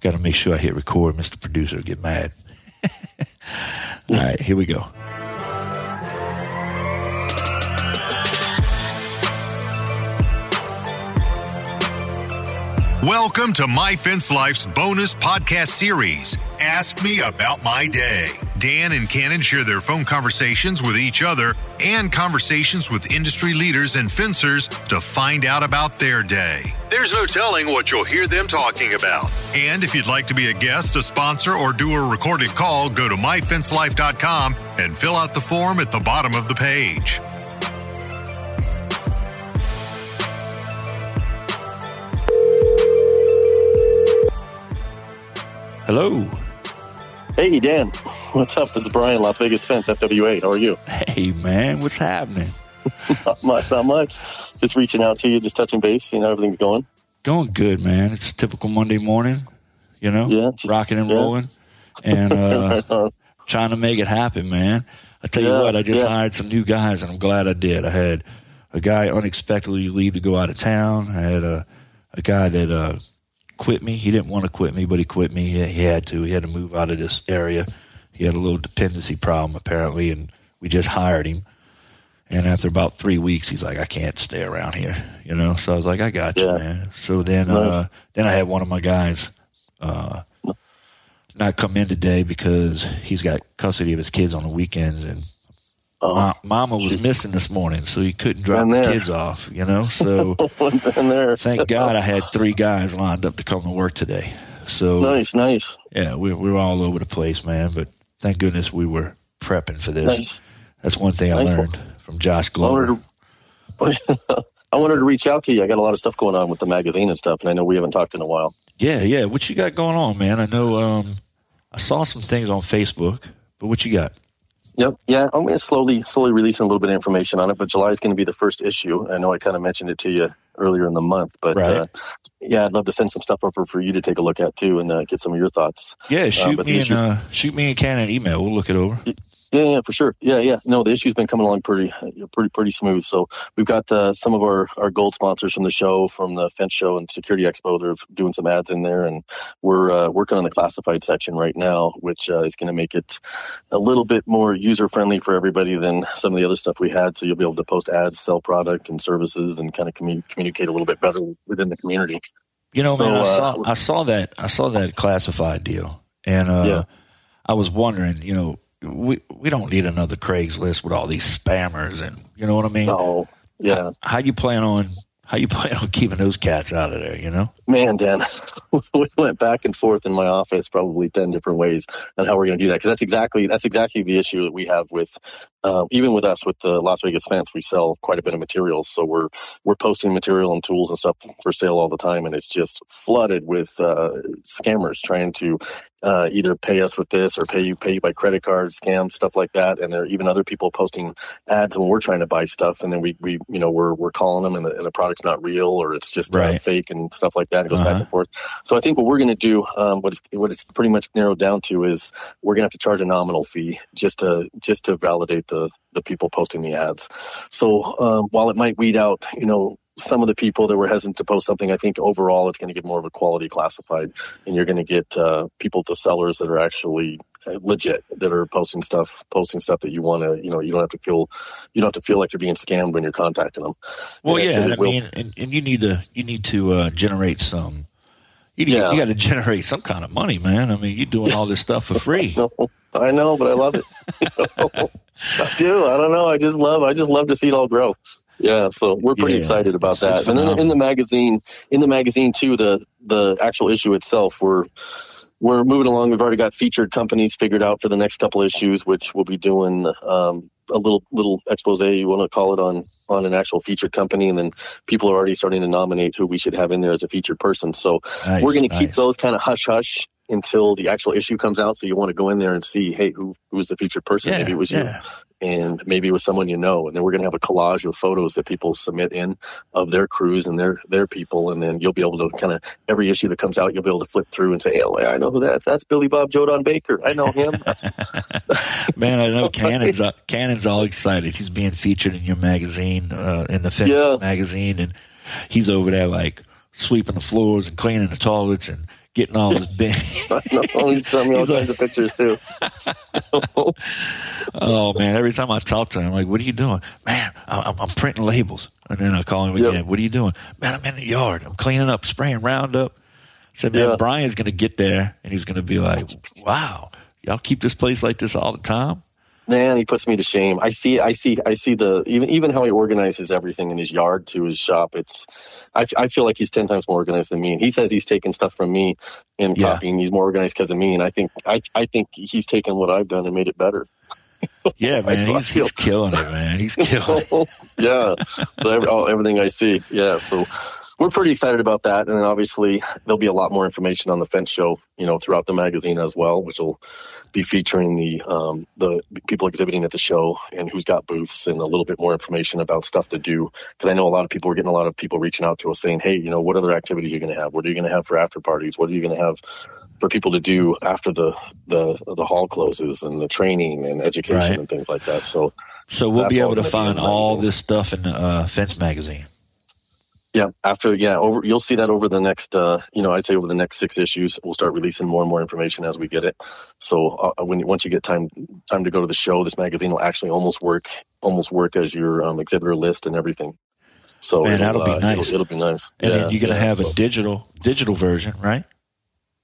Got to make sure I hit record. Mr. Producer will get mad. All right, here we go. Welcome to My Fence Life's bonus podcast series, Ask Me About My Day. Dan and Cannon share their phone conversations with each other and conversations with industry leaders and fencers to find out about their day. There's no telling what you'll hear them talking about. And if you'd like to be a guest, a sponsor, or do a recorded call, go to myfencelife.com and fill out the form at the bottom of the page. Hello. Hey, Dan. What's up? This is Brian, Las Vegas Fence, FWA. How are you? Hey, man. What's happening? not much, not much. Just reaching out to you, just touching base, seeing how everything's going. Going good, man. It's a typical Monday morning, you know, Yeah, just- rocking and yeah. rolling, and uh, trying to make it happen, man. I tell you what, I just yeah. hired some new guys, and I'm glad I did. I had a guy unexpectedly leave to go out of town. I had a a guy that uh, quit me. He didn't want to quit me, but he quit me. He, he had to. He had to move out of this area. He had a little dependency problem apparently, and we just hired him. And after about three weeks, he's like, "I can't stay around here," you know. So I was like, "I got you, Yeah. man." So then, uh, then I had one of my guys uh, not come in today because he's got custody of his kids on the weekends, and Oh, Ma- Mama was missing this morning, so he couldn't drop the kids off, you know. So there. thank God I had three guys lined up to come to work today. So Nice, nice, yeah, we we were all over the place, man. But thank goodness we were prepping for this. That's one thing I learned from Josh I wanted, Glover. to, I wanted to reach out to you. I got a lot of stuff going on with the magazine and stuff, and I know we haven't talked in a while. Yeah, yeah. What you got going on, man? I know um, I saw some things on Facebook, but what you got? Yep. Yeah, I'm going to slowly, slowly releasing a little bit of information on it, but July is going to be the first issue. I know I kind of mentioned it to you earlier in the month, but Right. uh, yeah, I'd love to send some stuff over for you to take a look at too and uh, get some of your thoughts. Yeah, shoot but me uh, shoot me and Cannon an email. We'll look it over. Yeah, yeah, for sure. Yeah, yeah. No, the issue's been coming along pretty, pretty, pretty smooth. So we've got uh, some of our, our gold sponsors from the show, from the Fence Show and Security Expo. They're doing some ads in there, and we're uh, working on the classified section right now, which uh, is going to make it a little bit more user friendly for everybody than some of the other stuff we had. So you'll be able to post ads, sell product and services, and kind of commu- communicate a little bit better within the community. You know, So, man, I uh, saw I saw that I saw that classified deal, and uh, Yeah. I was wondering, you know, we we don't need another Craigslist with all these spammers, and you know what I mean. Oh, yeah. How you plan on how you plan on keeping those cats out of there? You know. Man, Dan, we went back and forth in my office probably ten different ways on how we're going to do that because that's exactly that's exactly the issue that we have with um, even with us with the Las Vegas fence. We sell quite a bit of materials, so we're we're posting material and tools and stuff for sale all the time, and it's just flooded with uh, scammers trying to uh, either pay us with this or pay you pay you by credit card, scam stuff like that. And there are even other people posting ads when we're trying to buy stuff, and then we we you know we're we're calling them, and the, and the product's not real or it's just uh, Right. fake and stuff like that. It goes Uh-huh. back and forth. So I think what we're going to do, um, what it's what it's pretty much narrowed down to is we're going to have to charge a nominal fee just to just to validate the the people posting the ads. So um, while it might weed out, you know. Some of the people that were hesitant to post something, I think overall it's going to get more of a quality classified, and you're going to get uh, people, the sellers that are actually legit, that are posting stuff, posting stuff that you want to, you know, you don't have to feel, you don't have to feel like you're being scammed when you're contacting them. Well, Yeah, yeah, and it I will- mean, and, and you need to you need to uh, generate some. You, need- Yeah. you got to generate some kind of money, man. I mean, you're doing all this stuff for free. No, I know, but I love it. I do. I don't know. I just love. I just love to see it all grow. Yeah, so we're pretty Yeah, excited about that. and then in the magazine, in the magazine too, the the actual issue itself, we're we're moving along. We've already got featured companies figured out for the next couple issues, which we'll be doing um, a little little expose. You want to call it on on an actual featured company, and then people are already starting to nominate who we should have in there as a featured person. So Nice, we're going to keep nice. those kind of hush hush until the actual issue comes out. So you want to go in there and see, hey, who who's the featured person? Yeah, maybe it was yeah. you, and maybe it was someone you know. And then we're going to have a collage of photos that people submit in of their crews and their their people, and then you'll be able to kind of every issue that comes out, you'll be able to flip through and say, oh, I know who that is. That's Billy Bob Jodon Baker. I know him. Man, I know Cannon's uh, Cannon's all excited. He's being featured in your magazine, uh, in the Fence Yeah. magazine, and he's over there like sweeping the floors and cleaning the toilets and getting all this big. I know, he's sending me all kinds of pictures too. oh man! Every time I talk to him, I'm like, "What are you doing, man? I'm, I'm printing labels." And then I call him Yep. again. What are you doing, man? I'm in the yard. I'm cleaning up, spraying Roundup. I said, man, Yeah. Brian's going to get there, and he's going to be like, "Wow, y'all keep this place like this all the time." Man, he puts me to shame. I see, I see, I see the even even how he organizes everything in his yard to his shop. It's, I, I feel like he's ten times more organized than me. And he says he's taking stuff from me and Yeah. copying. He's more organized because of me. And I think, I, I think he's taken what I've done and made it better. Yeah, man, so he's, feel- he's killing it, man. He's killing. it. yeah. So every, oh, everything I see. Yeah. So we're pretty excited about that. And then obviously there'll be a lot more information on the fence show, you know, throughout the magazine as well, which will be featuring the um, the people exhibiting at the show and who's got booths and a little bit more information about stuff to do. Because I know a lot of people are getting a lot of people reaching out to us saying, "Hey, you know, what other activities are you going to have? What are you going to have for after parties? What are you going to have?" For people to do after the, the the hall closes and the training and education Right. and things like that. So So we'll be able to gonna be in find all this stuff in uh, Fence magazine. Yeah, after yeah, over you'll see that over the next uh, you know I'd say over the next six issues we'll start releasing more and more information as we get it. So uh, when once you get time time to go to the show, this magazine will actually almost work almost work as your um, exhibitor list and everything. So Man, it'll, that'll be uh, nice. It'll, it'll be nice. And yeah, then you're going to yeah, have so- a digital digital version, right?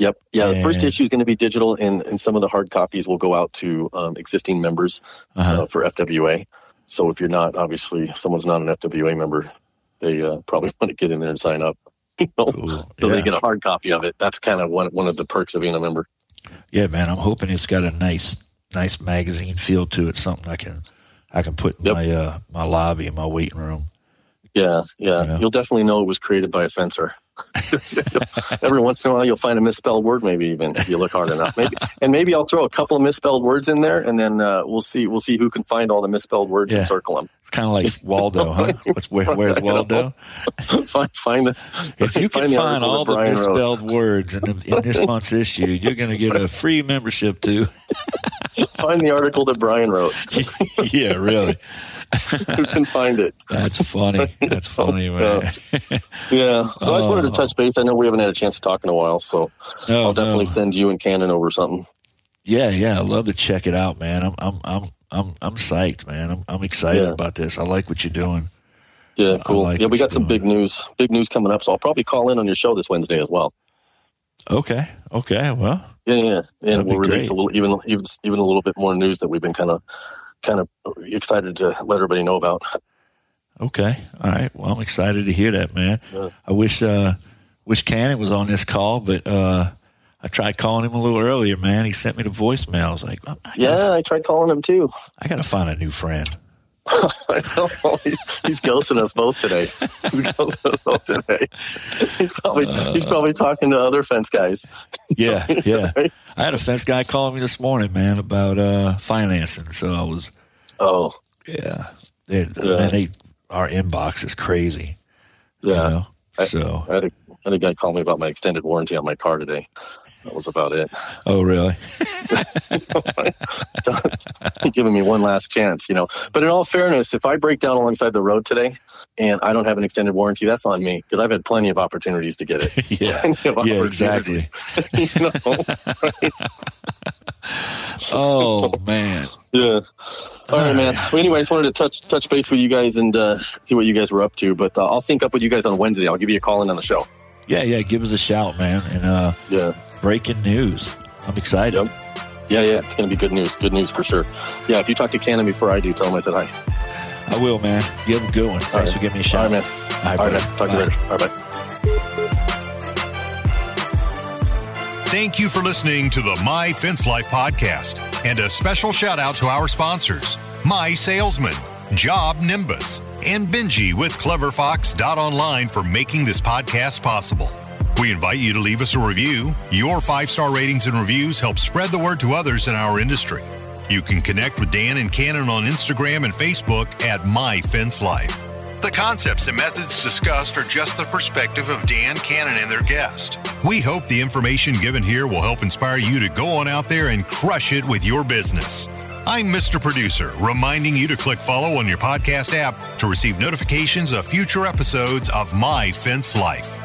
Yep. Yeah. The first issue is going to be digital, and, and some of the hard copies will go out to um, existing members Uh-huh. uh, for FWA. So if you're not, obviously, someone's not an FWA member, they uh, probably want to get in there and sign up. You know? Cool. So Yeah. they get a hard copy of it. That's kind of one one of the perks of being a member. yeah, man. I'm hoping it's got a nice nice magazine feel to it. Something I can I can put in Yep. my uh, my lobby in my waiting room. Yeah, yeah. Yeah. You'll definitely know it was created by a fencer. Every once in a while, you'll find a misspelled word. Maybe even if you look hard enough. Maybe, and maybe I'll throw a couple of misspelled words in there, and then uh, we'll see. We'll see who can find all the misspelled words Yeah. and circle them. It's kind of like Waldo, huh? What's, where, where's Waldo? find, find the. If you can find the find all the misspelled words in, in this month's issue, you're going to get a free membership too. Find the article that Brian wrote. yeah, really. who can find it? That's funny. That's funny, man. Yeah. So I just wanted to Oh. touch base. I know we haven't had a chance to talk in a while, so No, I'll definitely no. send you and Cannon over something. Yeah, yeah. I'd love to check it out, man. I'm, I'm, I'm, I'm, I'm psyched, man. I'm, I'm excited Yeah. about this. I like what you're doing. Yeah, cool. like yeah, we got some doing. big news. Big news coming up. So I'll probably call in on your show this Wednesday as well. Okay, okay. Well, Yeah, yeah, and we'll release great. a little, even even even a little bit more news that we've been kind of kind of excited to let everybody know about. okay. All right. Well, I'm excited to hear that, man. Yeah. I wish, uh, wish Cannon was on this call, but uh, I tried calling him a little earlier, man. He sent me the voicemail. I was like, I gotta, Yeah, I tried calling him too. I got to find a new friend. I he's, he's ghosting us both today. He's ghosting us both today. He's probably he's probably talking to other fence guys. Yeah, yeah. I had a fence guy calling me this morning, man, about uh, financing. So I was, Oh, yeah, they, Yeah. man, they, our inbox is crazy. yeah. You know? I- So, I had a, I had a guy call me about my extended warranty on my car today. That was about it. oh, really? giving me one last chance, you know. But in all fairness, if I break down alongside the road today and I don't have an extended warranty, that's on me because I've had plenty of opportunities to get it. yeah, yeah, exactly. Oh man, Yeah. All right, man. Well, anyway, I just wanted to touch touch base with you guys and uh, see what you guys were up to. But uh, I'll sync up with you guys on Wednesday. I'll give you a call in on the show. yeah, yeah. Give us a shout, man. And uh, Yeah. Breaking news. I'm excited. Yep. Yeah, yeah. It's going to be good news. Good news for sure. Yeah. If you talk to Cannon before I do, tell him I said hi. I will, man. You have a good one. Thanks right. for giving me a All shout. right, man. All right, All right, man. buddy. Talk to you later. All right, bye. Thank you for listening to the My Fence Life podcast. And a special shout out to our sponsors My Salesman, JobNimbus, and Benji with CleverFox.online for making this podcast possible. We invite you to leave us a review. Your five star ratings and reviews help spread the word to others in our industry. You can connect with Dan and Cannon on Instagram and Facebook at My Fence Life. The concepts and methods discussed are just the perspective of Dan Cannon and their guest. We hope the information given here will help inspire you to go on out there and crush it with your business. I'm Mr. Producer, reminding you to click follow on your podcast app to receive notifications of future episodes of My Fence Life.